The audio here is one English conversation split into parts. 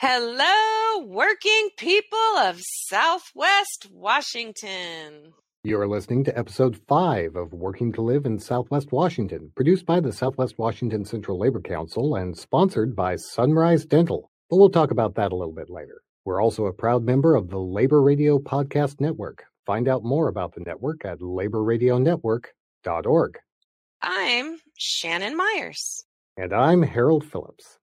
Hello, working people of Southwest Washington. You're listening to episode 5 of Working to Live in Southwest Washington, produced by the Southwest Washington Central Labor Council and sponsored by Sunrise Dental. But we'll talk about that a little bit later. We're also a proud member of the Labor Radio Podcast Network. Find out more about the network at laborradionetwork.org. I'm Shannon Myers. And I'm Harold Phillips.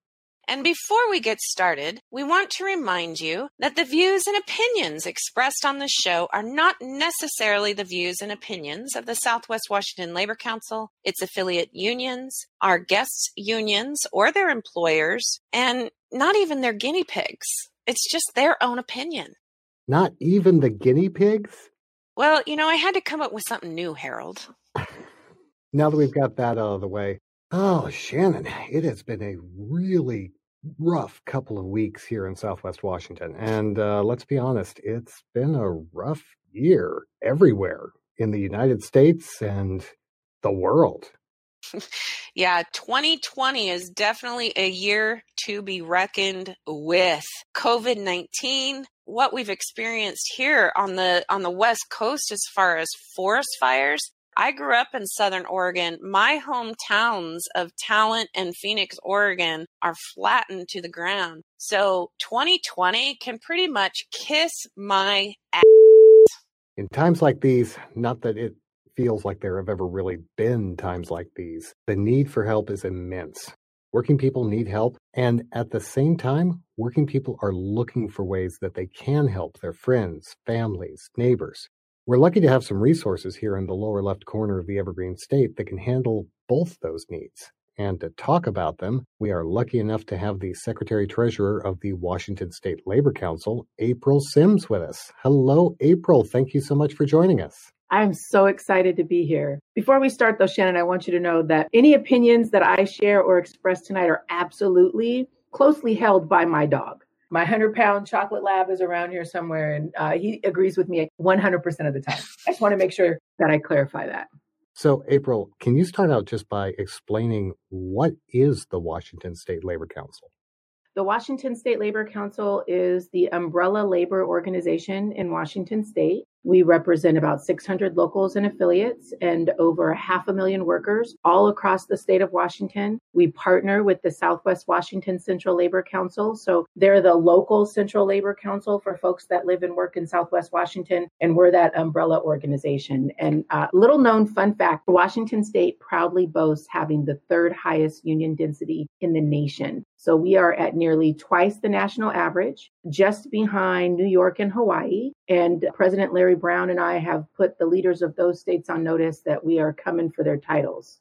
And before we get started, we want to remind you that the views and opinions expressed on the show are not necessarily the views and opinions of the Southwest Washington Labor Council, its affiliate unions, our guests' unions, or their employers, and not even their guinea pigs. It's just their own opinion. Not even the guinea pigs? Well, you know, I had to come up with something new, Harold. now that we've got that out of the way, Oh, Shannon, it has been a really rough couple of weeks here in Southwest Washington. And uh, let's be honest, it's been a rough year everywhere in the United States and the world. yeah, 2020 is definitely a year to be reckoned with. COVID-19, what we've experienced here on the on the West Coast as far as forest fires, I grew up in Southern Oregon. My hometowns of Talent and Phoenix, Oregon are flattened to the ground. So 2020 can pretty much kiss my ass. In times like these, not that it feels like there have ever really been times like these, the need for help is immense. Working people need help, and at the same time, working people are looking for ways that they can help their friends, families, neighbors. We're lucky to have some resources here in the lower left corner of the Evergreen State that can handle both those needs. And to talk about them, we are lucky enough to have the Secretary Treasurer of the Washington State Labor Council, April Sims, with us. Hello, April. Thank you so much for joining us. I'm so excited to be here. Before we start, though, Shannon, I want you to know that any opinions that I share or express tonight are absolutely closely held by my dog. My 100 pound chocolate lab is around here somewhere, and uh, he agrees with me 100% of the time. I just want to make sure that I clarify that. So, April, can you start out just by explaining what is the Washington State Labor Council? The Washington State Labor Council is the umbrella labor organization in Washington state. We represent about 600 locals and affiliates and over half a million workers all across the state of Washington. We partner with the Southwest Washington Central Labor Council. So they're the local Central Labor Council for folks that live and work in Southwest Washington. And we're that umbrella organization. And uh, little known fun fact Washington state proudly boasts having the third highest union density in the nation. So we are at nearly twice the national average, just behind New York and Hawaii. And President Larry Brown and I have put the leaders of those states on notice that we are coming for their titles.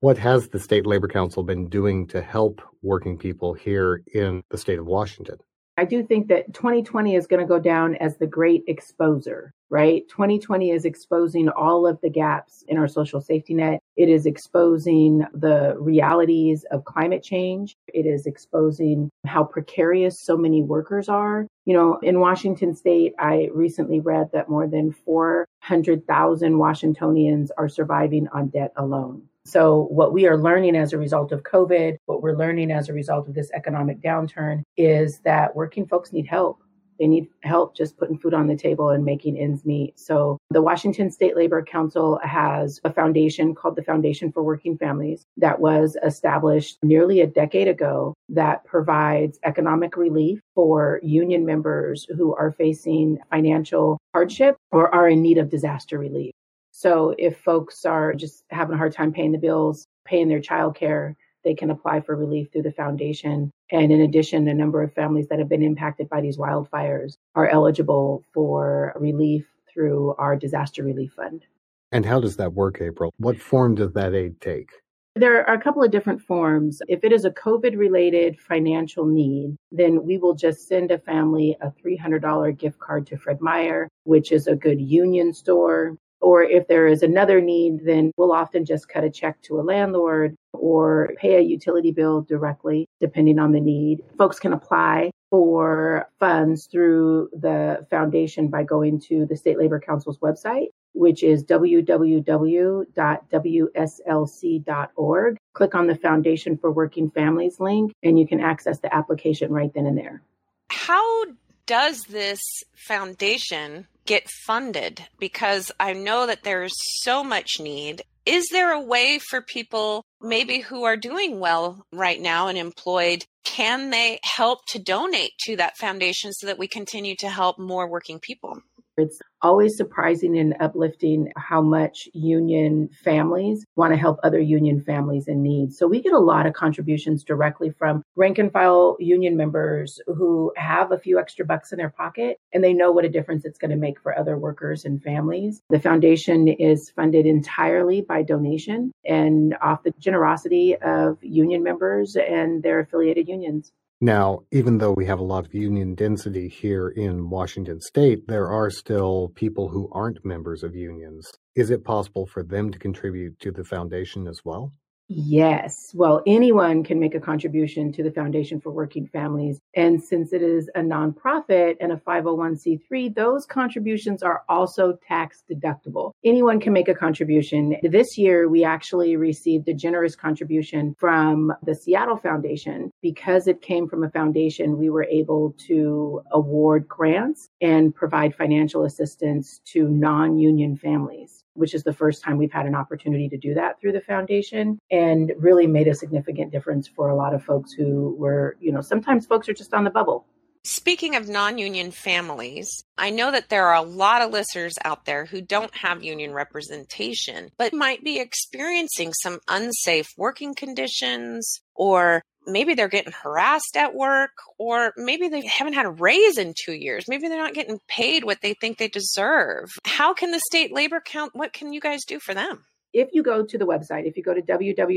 what has the State Labor Council been doing to help working people here in the state of Washington? I do think that 2020 is going to go down as the great exposer, right? 2020 is exposing all of the gaps in our social safety net. It is exposing the realities of climate change. It is exposing how precarious so many workers are. You know, in Washington state, I recently read that more than 400,000 Washingtonians are surviving on debt alone. So, what we are learning as a result of COVID, what we're learning as a result of this economic downturn is that working folks need help. They need help just putting food on the table and making ends meet. So, the Washington State Labor Council has a foundation called the Foundation for Working Families that was established nearly a decade ago that provides economic relief for union members who are facing financial hardship or are in need of disaster relief. So if folks are just having a hard time paying the bills, paying their childcare, they can apply for relief through the foundation. And in addition, a number of families that have been impacted by these wildfires are eligible for relief through our disaster relief fund. And how does that work, April? What form does that aid take? There are a couple of different forms. If it is a COVID related financial need, then we will just send a family a $300 gift card to Fred Meyer, which is a good union store. Or if there is another need, then we'll often just cut a check to a landlord or pay a utility bill directly, depending on the need. Folks can apply for funds through the foundation by going to the State Labor Council's website which is www.wslc.org. Click on the Foundation for Working Families link, and you can access the application right then and there. How does this foundation get funded? Because I know that there's so much need. Is there a way for people maybe who are doing well right now and employed? Can they help to donate to that foundation so that we continue to help more working people? It's always surprising and uplifting how much union families want to help other union families in need. So we get a lot of contributions directly from rank and file union members who have a few extra bucks in their pocket and they know what a difference it's going to make for other workers and families. The foundation is funded entirely by donation and off the generosity of union members and their affiliated unions. Now, even though we have a lot of union density here in Washington state, there are still people who aren't members of unions. Is it possible for them to contribute to the foundation as well? Yes. Well, anyone can make a contribution to the Foundation for Working Families. And since it is a nonprofit and a 501c3, those contributions are also tax deductible. Anyone can make a contribution. This year, we actually received a generous contribution from the Seattle Foundation. Because it came from a foundation, we were able to award grants and provide financial assistance to non union families which is the first time we've had an opportunity to do that through the foundation and really made a significant difference for a lot of folks who were, you know, sometimes folks are just on the bubble. Speaking of non union families, I know that there are a lot of listeners out there who don't have union representation, but might be experiencing some unsafe working conditions or maybe they're getting harassed at work or maybe they haven't had a raise in two years. Maybe they're not getting paid what they think they deserve. How can the state labor count what can you guys do for them if you go to the website, if you go to www.wslc.org,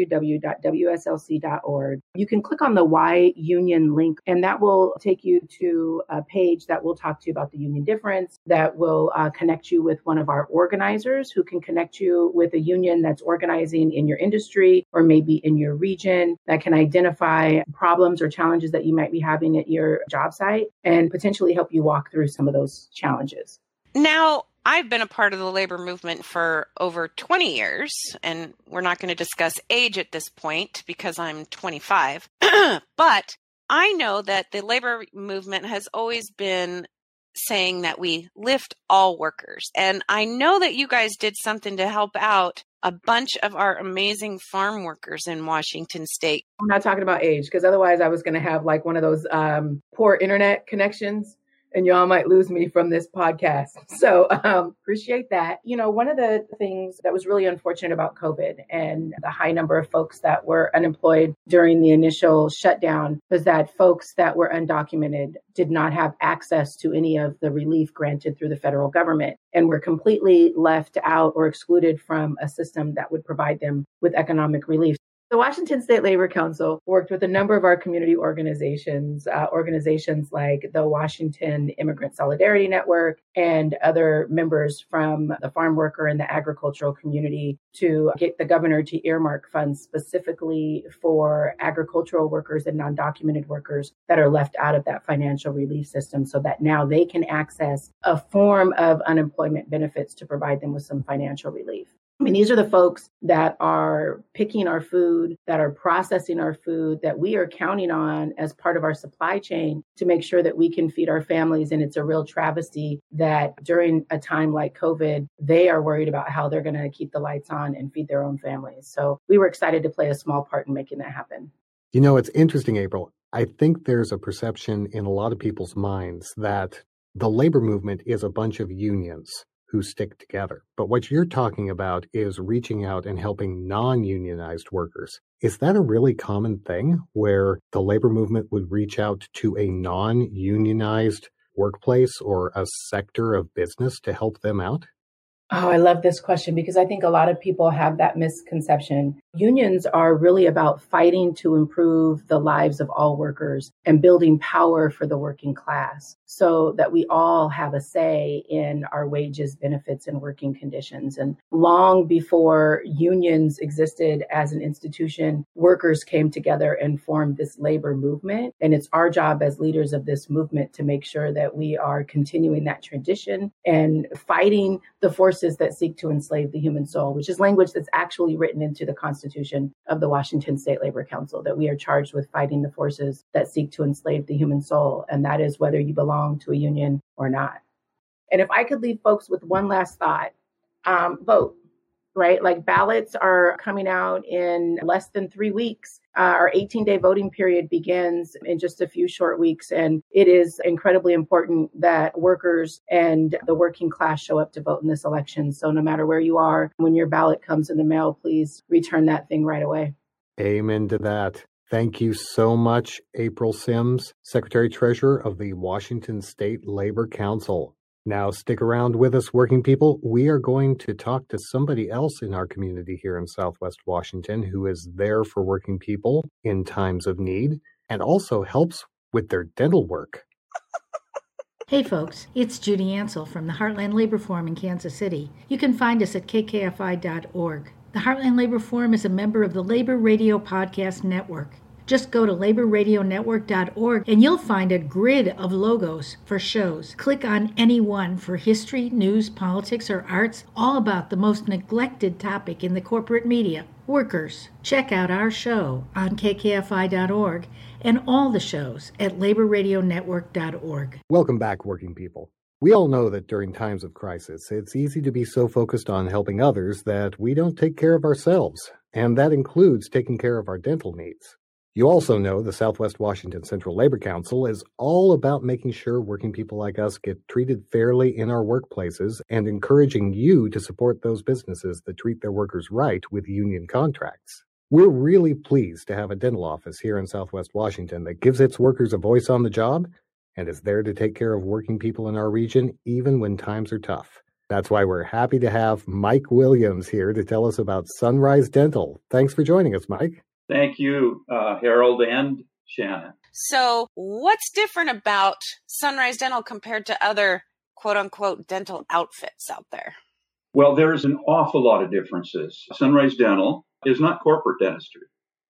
you can click on the Y Union link, and that will take you to a page that will talk to you about the union difference, that will uh, connect you with one of our organizers who can connect you with a union that's organizing in your industry or maybe in your region that can identify problems or challenges that you might be having at your job site and potentially help you walk through some of those challenges. Now, I've been a part of the labor movement for over 20 years, and we're not going to discuss age at this point because I'm 25. but I know that the labor movement has always been saying that we lift all workers. And I know that you guys did something to help out a bunch of our amazing farm workers in Washington state. I'm not talking about age because otherwise I was going to have like one of those um, poor internet connections and y'all might lose me from this podcast. So um, appreciate that. You know, one of the things that was really unfortunate about COVID and the high number of folks that were unemployed during the initial shutdown was that folks that were undocumented did not have access to any of the relief granted through the federal government and were completely left out or excluded from a system that would provide them with economic relief. The Washington State Labor Council worked with a number of our community organizations, uh, organizations like the Washington Immigrant Solidarity Network and other members from the farm worker and the agricultural community to get the governor to earmark funds specifically for agricultural workers and non-documented workers that are left out of that financial relief system so that now they can access a form of unemployment benefits to provide them with some financial relief. I mean, these are the folks that are picking our food, that are processing our food, that we are counting on as part of our supply chain to make sure that we can feed our families. And it's a real travesty that during a time like COVID, they are worried about how they're going to keep the lights on and feed their own families. So we were excited to play a small part in making that happen. You know, it's interesting, April. I think there's a perception in a lot of people's minds that the labor movement is a bunch of unions who stick together. But what you're talking about is reaching out and helping non unionized workers. Is that a really common thing where the labor movement would reach out to a non unionized workplace or a sector of business to help them out? Oh, I love this question because I think a lot of people have that misconception. Unions are really about fighting to improve the lives of all workers and building power for the working class so that we all have a say in our wages, benefits, and working conditions. And long before unions existed as an institution, workers came together and formed this labor movement. And it's our job as leaders of this movement to make sure that we are continuing that tradition and fighting the forces that seek to enslave the human soul, which is language that's actually written into the Constitution of the Washington State Labor Council, that we are charged with fighting the forces that seek to enslave the human soul. And that is whether you belong belong to a union or not. And if I could leave folks with one last thought, um, vote, right? Like ballots are coming out in less than three weeks. Uh, our 18 day voting period begins in just a few short weeks. And it is incredibly important that workers and the working class show up to vote in this election. So no matter where you are, when your ballot comes in the mail, please return that thing right away. Amen to that. Thank you so much, April Sims, Secretary Treasurer of the Washington State Labor Council. Now, stick around with us, working people. We are going to talk to somebody else in our community here in Southwest Washington who is there for working people in times of need and also helps with their dental work. Hey folks, it's Judy Ancel from the Heartland Labor Forum in Kansas City. You can find us at kkfi.org. The Heartland Labor Forum is a member of the Labor Radio Podcast Network. Just go to laborradionetwork.org and you'll find a grid of logos for shows. Click on any one for history, news, politics, or arts, all about the most neglected topic in the corporate media workers. Check out our show on kkfi.org and all the shows at laborradionetwork.org. Welcome back, working people. We all know that during times of crisis, it's easy to be so focused on helping others that we don't take care of ourselves, and that includes taking care of our dental needs. You also know the Southwest Washington Central Labor Council is all about making sure working people like us get treated fairly in our workplaces and encouraging you to support those businesses that treat their workers right with union contracts. We're really pleased to have a dental office here in Southwest Washington that gives its workers a voice on the job and is there to take care of working people in our region even when times are tough. That's why we're happy to have Mike Williams here to tell us about Sunrise Dental. Thanks for joining us, Mike. Thank you, uh, Harold and Shannon. So, what's different about Sunrise Dental compared to other quote unquote dental outfits out there? Well, there's an awful lot of differences. Sunrise Dental is not corporate dentistry.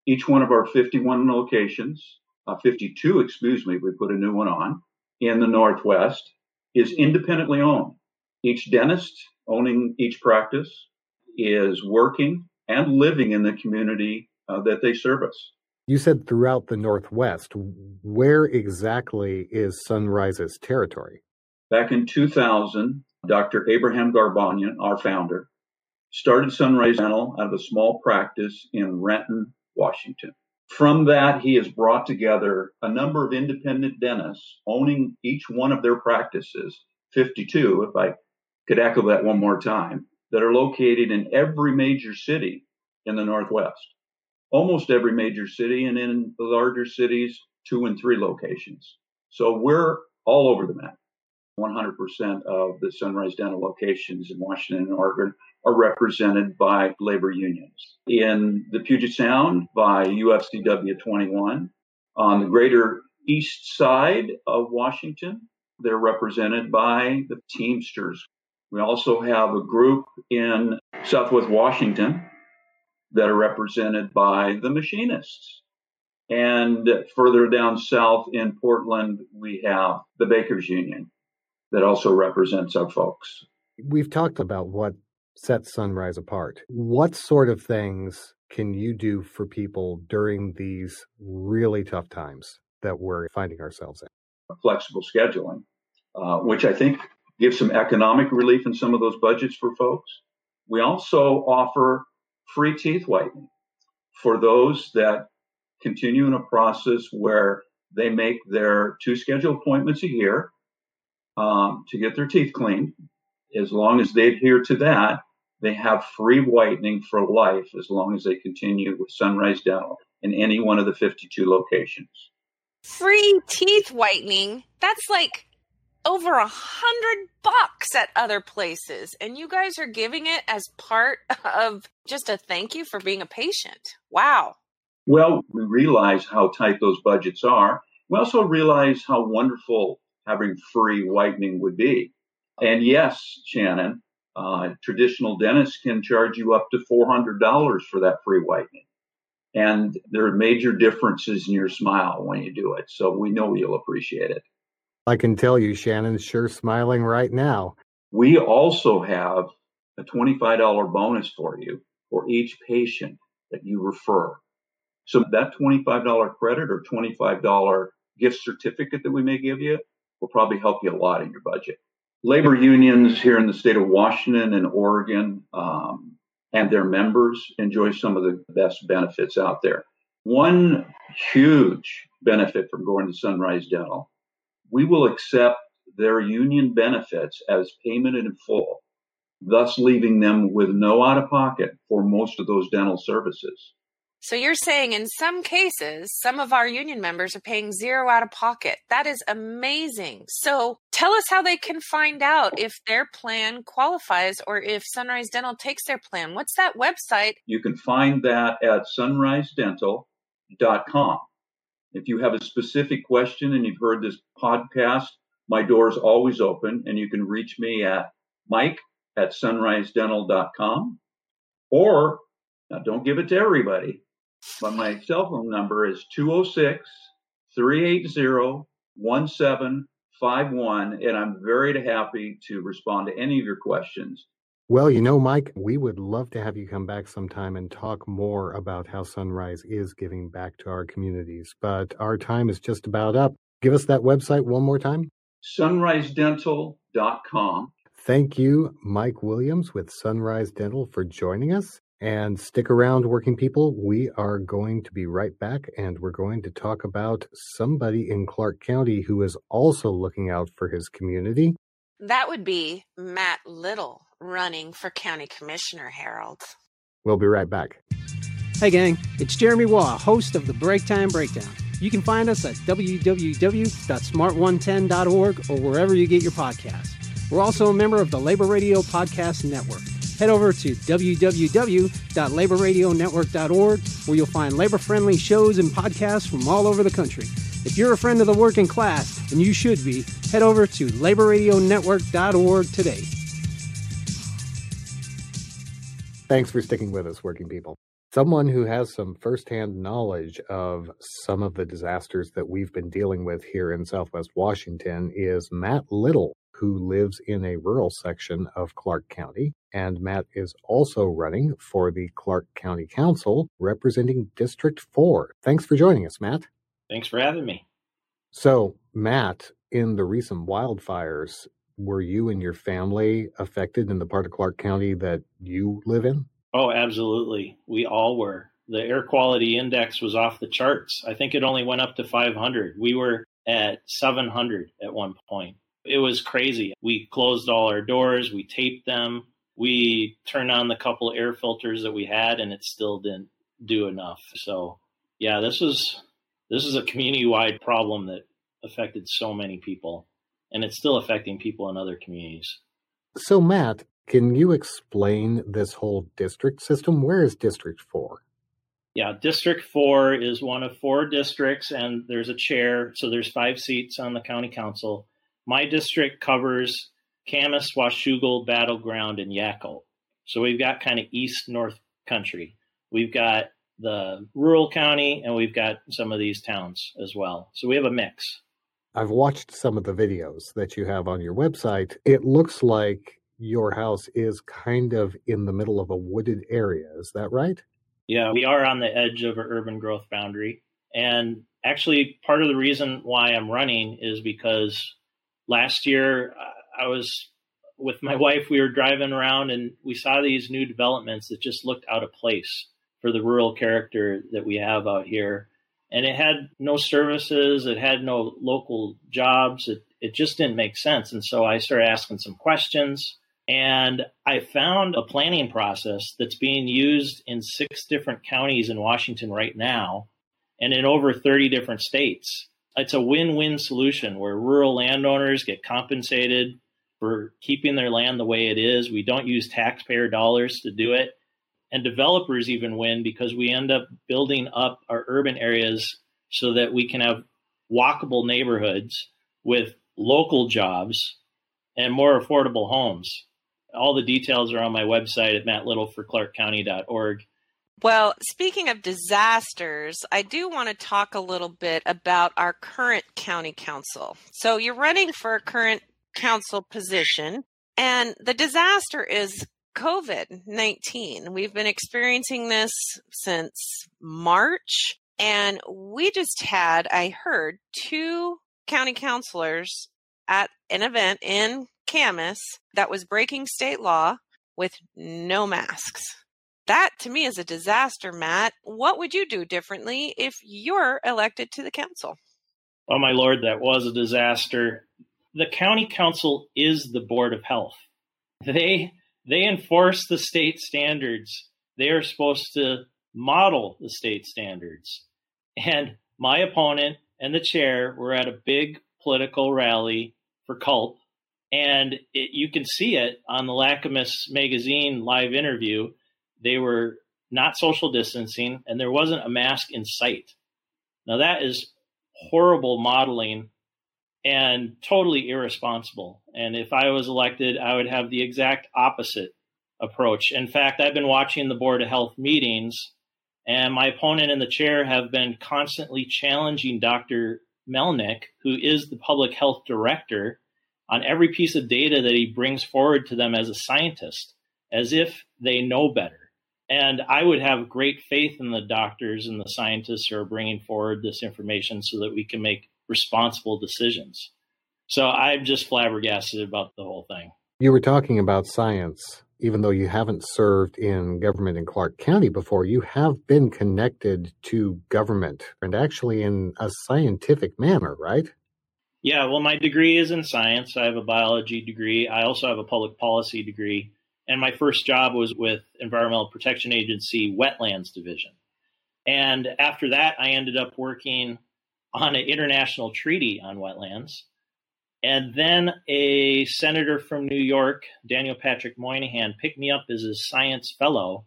Each one of our 51 locations uh, 52, excuse me, we put a new one on in the Northwest, is independently owned. Each dentist owning each practice is working and living in the community uh, that they service. You said throughout the Northwest. Where exactly is Sunrise's territory? Back in 2000, Dr. Abraham Garbanian, our founder, started Sunrise Dental out of a small practice in Renton, Washington. From that, he has brought together a number of independent dentists owning each one of their practices, 52, if I could echo that one more time, that are located in every major city in the Northwest. Almost every major city, and in the larger cities, two and three locations. So we're all over the map. 100% of the Sunrise Dental locations in Washington and Oregon are represented by labor unions. In the Puget Sound by UFCW 21. On the greater east side of Washington, they're represented by the Teamsters. We also have a group in Southwest Washington that are represented by the machinists. And further down south in Portland, we have the Bakers Union that also represents our folks. We've talked about what sets Sunrise apart. What sort of things can you do for people during these really tough times that we're finding ourselves in? Flexible scheduling, uh, which I think gives some economic relief in some of those budgets for folks. We also offer free teeth whitening for those that continue in a process where they make their two scheduled appointments a year um, to get their teeth cleaned. As long as they adhere to that, they have free whitening for life as long as they continue with Sunrise Dental in any one of the 52 locations. Free teeth whitening? That's like over a hundred bucks at other places, and you guys are giving it as part of just a thank you for being a patient. Wow. Well, we realize how tight those budgets are. We also realize how wonderful having free whitening would be. And yes, Shannon, uh, traditional dentists can charge you up to $400 for that free whitening. And there are major differences in your smile when you do it. So we know you'll appreciate it. I can tell you, Shannon's sure smiling right now. We also have a $25 bonus for you for each patient that you refer. So that $25 credit or $25 gift certificate that we may give you will probably help you a lot in your budget. Labor unions here in the state of Washington and Oregon um, and their members enjoy some of the best benefits out there. One huge benefit from going to Sunrise Dental we will accept their union benefits as payment in full, thus leaving them with no out of pocket for most of those dental services. So you're saying in some cases, some of our union members are paying zero out of pocket. That is amazing. So tell us how they can find out if their plan qualifies or if Sunrise Dental takes their plan. What's that website? You can find that at sunrisedental.com. If you have a specific question and you've heard this podcast, my door is always open and you can reach me at mike at sunrisedental.com or now don't give it to everybody, but my cell phone number is 206 380 1751 and I'm very happy to respond to any of your questions. Well, you know, Mike, we would love to have you come back sometime and talk more about how Sunrise is giving back to our communities. But our time is just about up. Give us that website one more time sunrisedental.com. Thank you, Mike Williams with Sunrise Dental, for joining us. And stick around, working people. We are going to be right back and we're going to talk about somebody in Clark County who is also looking out for his community. That would be Matt Little running for county commissioner, Harold. We'll be right back. Hey, gang, it's Jeremy Waugh, host of the Break Time Breakdown. You can find us at www.smart110.org or wherever you get your podcasts. We're also a member of the Labor Radio Podcast Network. Head over to www.laborradionetwork.org where you'll find labor friendly shows and podcasts from all over the country. If you're a friend of the working class, and you should be, head over to laborradionetwork.org today. Thanks for sticking with us, working people. Someone who has some firsthand knowledge of some of the disasters that we've been dealing with here in Southwest Washington is Matt Little, who lives in a rural section of Clark County. And Matt is also running for the Clark County Council representing District 4. Thanks for joining us, Matt. Thanks for having me. So, Matt, in the recent wildfires, were you and your family affected in the part of Clark County that you live in? Oh, absolutely. We all were. The air quality index was off the charts. I think it only went up to 500. We were at 700 at one point. It was crazy. We closed all our doors, we taped them, we turned on the couple air filters that we had, and it still didn't do enough. So, yeah, this was this is a community wide problem that affected so many people and it's still affecting people in other communities. So, Matt, can you explain this whole district system? Where is District 4? Yeah, District 4 is one of four districts, and there's a chair, so there's five seats on the county council. My district covers Camas, Washougal, Battleground, and Yacolt. So we've got kind of east north country. We've got the rural county, and we've got some of these towns as well. So we have a mix. I've watched some of the videos that you have on your website. It looks like your house is kind of in the middle of a wooded area. Is that right? Yeah, we are on the edge of an urban growth boundary. And actually, part of the reason why I'm running is because last year I was with my wife, we were driving around and we saw these new developments that just looked out of place for the rural character that we have out here and it had no services, it had no local jobs, it, it just didn't make sense. And so I started asking some questions. And I found a planning process that's being used in six different counties in Washington right now and in over 30 different states. it's a win-win solution where rural landowners get compensated for keeping their land the way it is. We don't use taxpayer dollars to do it. And developers even win because we end up building up our urban areas so that we can have walkable neighborhoods with local jobs and more affordable homes. All the details are on my website at mattlittleforclarkcounty.org. Well, speaking of disasters, I do want to talk a little bit about our current county council. So you're running for a current council position, and the disaster is COVID 19. We've been experiencing this since March, and we just had, I heard, two county councilors at an event in Camas that was breaking state law with no masks. That to me is a disaster, Matt. What would you do differently if you're elected to the council? Oh, my lord, that was a disaster. The county council is the board of health. They they enforce the state standards. They are supposed to model the state standards. And my opponent and the chair were at a big political rally for CULP. And it, you can see it on the Lacamas magazine live interview they were not social distancing, and there wasn't a mask in sight. Now, that is horrible modeling and totally irresponsible. And if I was elected, I would have the exact opposite approach. In fact, I've been watching the Board of Health meetings, and my opponent and the chair have been constantly challenging Dr. Melnick, who is the public health director, on every piece of data that he brings forward to them as a scientist, as if they know better. And I would have great faith in the doctors and the scientists who are bringing forward this information so that we can make responsible decisions. So I'm just flabbergasted about the whole thing. You were talking about science. Even though you haven't served in government in Clark County before, you have been connected to government and actually in a scientific manner, right? Yeah, well, my degree is in science. I have a biology degree. I also have a public policy degree. And my first job was with Environmental Protection Agency Wetlands Division. And after that, I ended up working on an international treaty on wetlands. And then a senator from New York, Daniel Patrick Moynihan, picked me up as a science fellow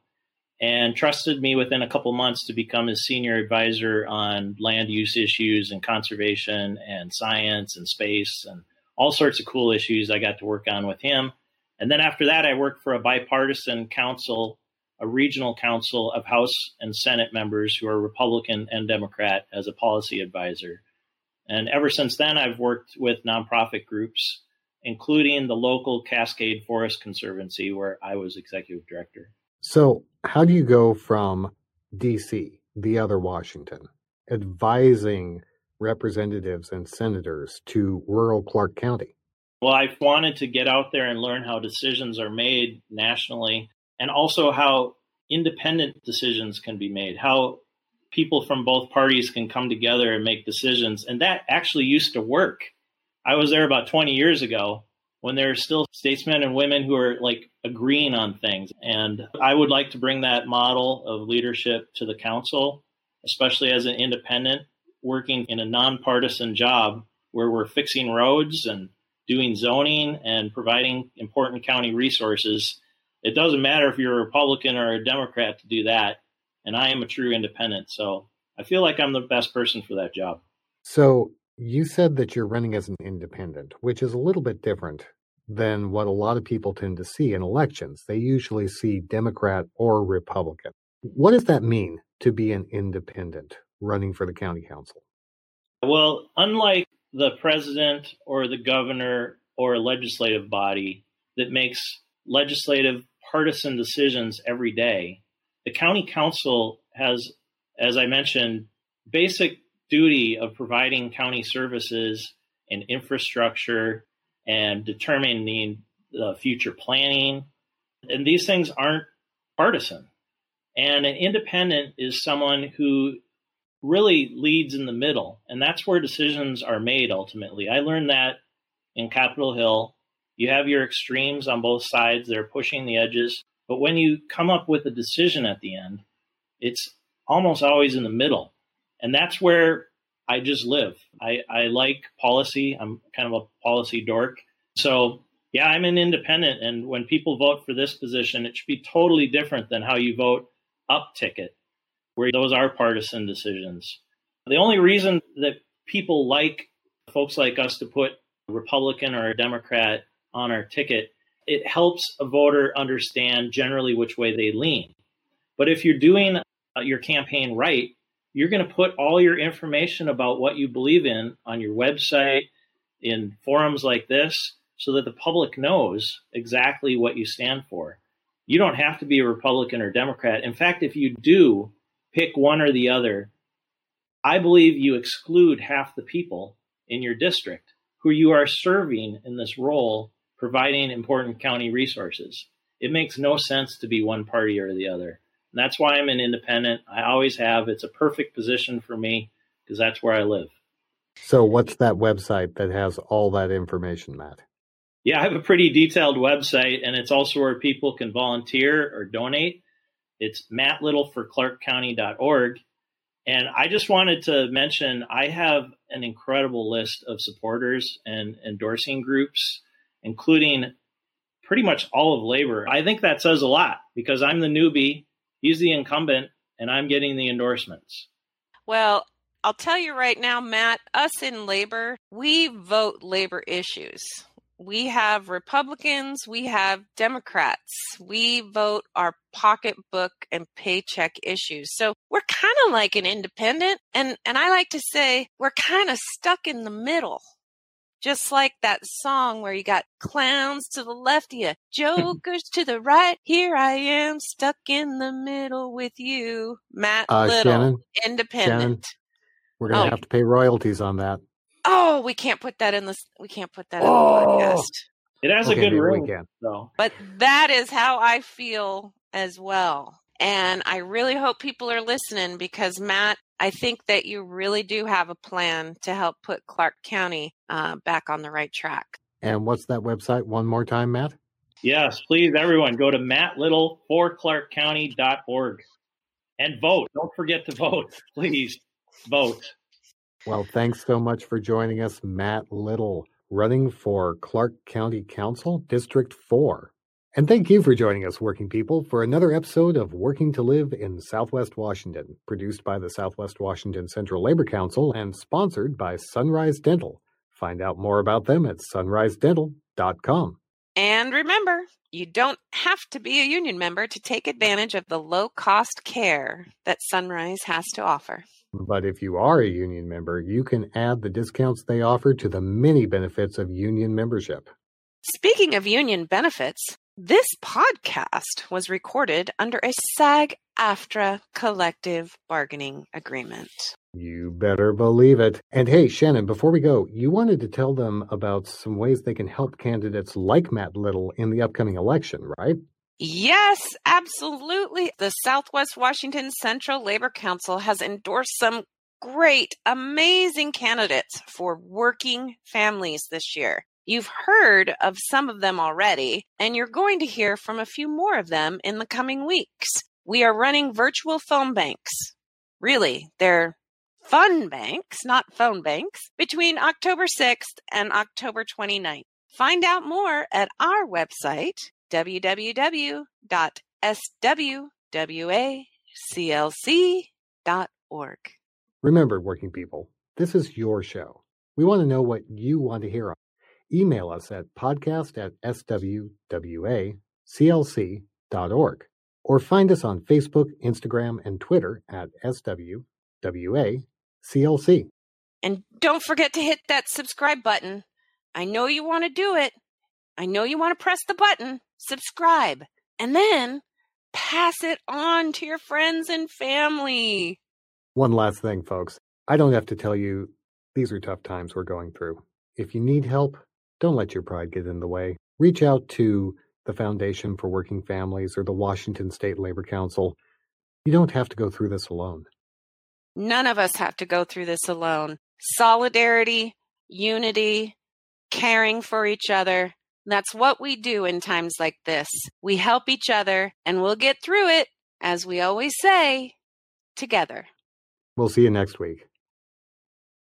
and trusted me within a couple months to become his senior advisor on land use issues and conservation and science and space and all sorts of cool issues I got to work on with him. And then after that, I worked for a bipartisan council, a regional council of House and Senate members who are Republican and Democrat as a policy advisor. And ever since then, I've worked with nonprofit groups, including the local Cascade Forest Conservancy, where I was executive director. So, how do you go from DC, the other Washington, advising representatives and senators to rural Clark County? Well, I've wanted to get out there and learn how decisions are made nationally and also how independent decisions can be made, how people from both parties can come together and make decisions. And that actually used to work. I was there about 20 years ago when there are still statesmen and women who are like agreeing on things. And I would like to bring that model of leadership to the council, especially as an independent working in a nonpartisan job where we're fixing roads and doing zoning and providing important county resources. It doesn't matter if you're a Republican or a Democrat to do that. And I am a true independent. So I feel like I'm the best person for that job. So you said that you're running as an independent, which is a little bit different than what a lot of people tend to see in elections. They usually see Democrat or Republican. What does that mean to be an independent running for the county council? Well, unlike the president or the governor or a legislative body that makes legislative partisan decisions every day. The county council has, as I mentioned, basic duty of providing county services and infrastructure and determining the future planning. And these things aren't partisan. And an independent is someone who really leads in the middle. And that's where decisions are made ultimately. I learned that in Capitol Hill. You have your extremes on both sides, they're pushing the edges. But when you come up with a decision at the end, it's almost always in the middle. And that's where I just live. I, I like policy. I'm kind of a policy dork. So, yeah, I'm an independent. And when people vote for this position, it should be totally different than how you vote up ticket, where those are partisan decisions. The only reason that people like folks like us to put a Republican or a Democrat on our ticket, it helps a voter understand generally which way they lean. But if you're doing uh, your campaign right, you're going to put all your information about what you believe in on your website, in forums like this, so that the public knows exactly what you stand for. You don't have to be a Republican or Democrat. In fact, if you do pick one or the other, I believe you exclude half the people in your district who you are serving in this role, providing important county resources. It makes no sense to be one party or the other. And that's why I'm an independent. I always have. It's a perfect position for me because that's where I live. So, what's that website that has all that information, Matt? Yeah, I have a pretty detailed website, and it's also where people can volunteer or donate. It's mattlittle4clarkcounty.org. And I just wanted to mention I have an incredible list of supporters and endorsing groups, including pretty much all of labor. I think that says a lot because I'm the newbie He's the incumbent, and I'm getting the endorsements. Well, I'll tell you right now, Matt, us in labor, we vote labor issues. We have Republicans, we have Democrats. We vote our pocketbook and paycheck issues. So we're kind of like an independent. And, and I like to say we're kind of stuck in the middle. Just like that song where you got clowns to the left of you, jokers to the right. Here I am stuck in the middle with you. Matt uh, Little, Shannon, independent. Shannon, we're going to oh. have to pay royalties on that. Oh, we can't put that in this. We can't put that oh. in the podcast. It has okay, a good ring, though. But that is how I feel as well. And I really hope people are listening because Matt I think that you really do have a plan to help put Clark County uh, back on the right track. And what's that website one more time, Matt? Yes, please, everyone, go to mattlittle4clarkcounty.org and vote. Don't forget to vote. Please vote. Well, thanks so much for joining us, Matt Little, running for Clark County Council, District 4. And thank you for joining us, working people, for another episode of Working to Live in Southwest Washington, produced by the Southwest Washington Central Labor Council and sponsored by Sunrise Dental. Find out more about them at sunrisedental.com. And remember, you don't have to be a union member to take advantage of the low cost care that Sunrise has to offer. But if you are a union member, you can add the discounts they offer to the many benefits of union membership. Speaking of union benefits, this podcast was recorded under a SAG AFTRA collective bargaining agreement. You better believe it. And hey, Shannon, before we go, you wanted to tell them about some ways they can help candidates like Matt Little in the upcoming election, right? Yes, absolutely. The Southwest Washington Central Labor Council has endorsed some great, amazing candidates for working families this year. You've heard of some of them already, and you're going to hear from a few more of them in the coming weeks. We are running virtual phone banks. Really, they're fun banks, not phone banks, between October 6th and October 29th. Find out more at our website, www.swwaclc.org. Remember, working people, this is your show. We want to know what you want to hear email us at podcast at swwaclc.org or find us on Facebook, Instagram, and Twitter at swwaclc. And don't forget to hit that subscribe button. I know you want to do it. I know you want to press the button, subscribe, and then pass it on to your friends and family. One last thing, folks. I don't have to tell you, these are tough times we're going through. If you need help, don't let your pride get in the way. Reach out to the Foundation for Working Families or the Washington State Labor Council. You don't have to go through this alone. None of us have to go through this alone. Solidarity, unity, caring for each other. That's what we do in times like this. We help each other and we'll get through it, as we always say, together. We'll see you next week.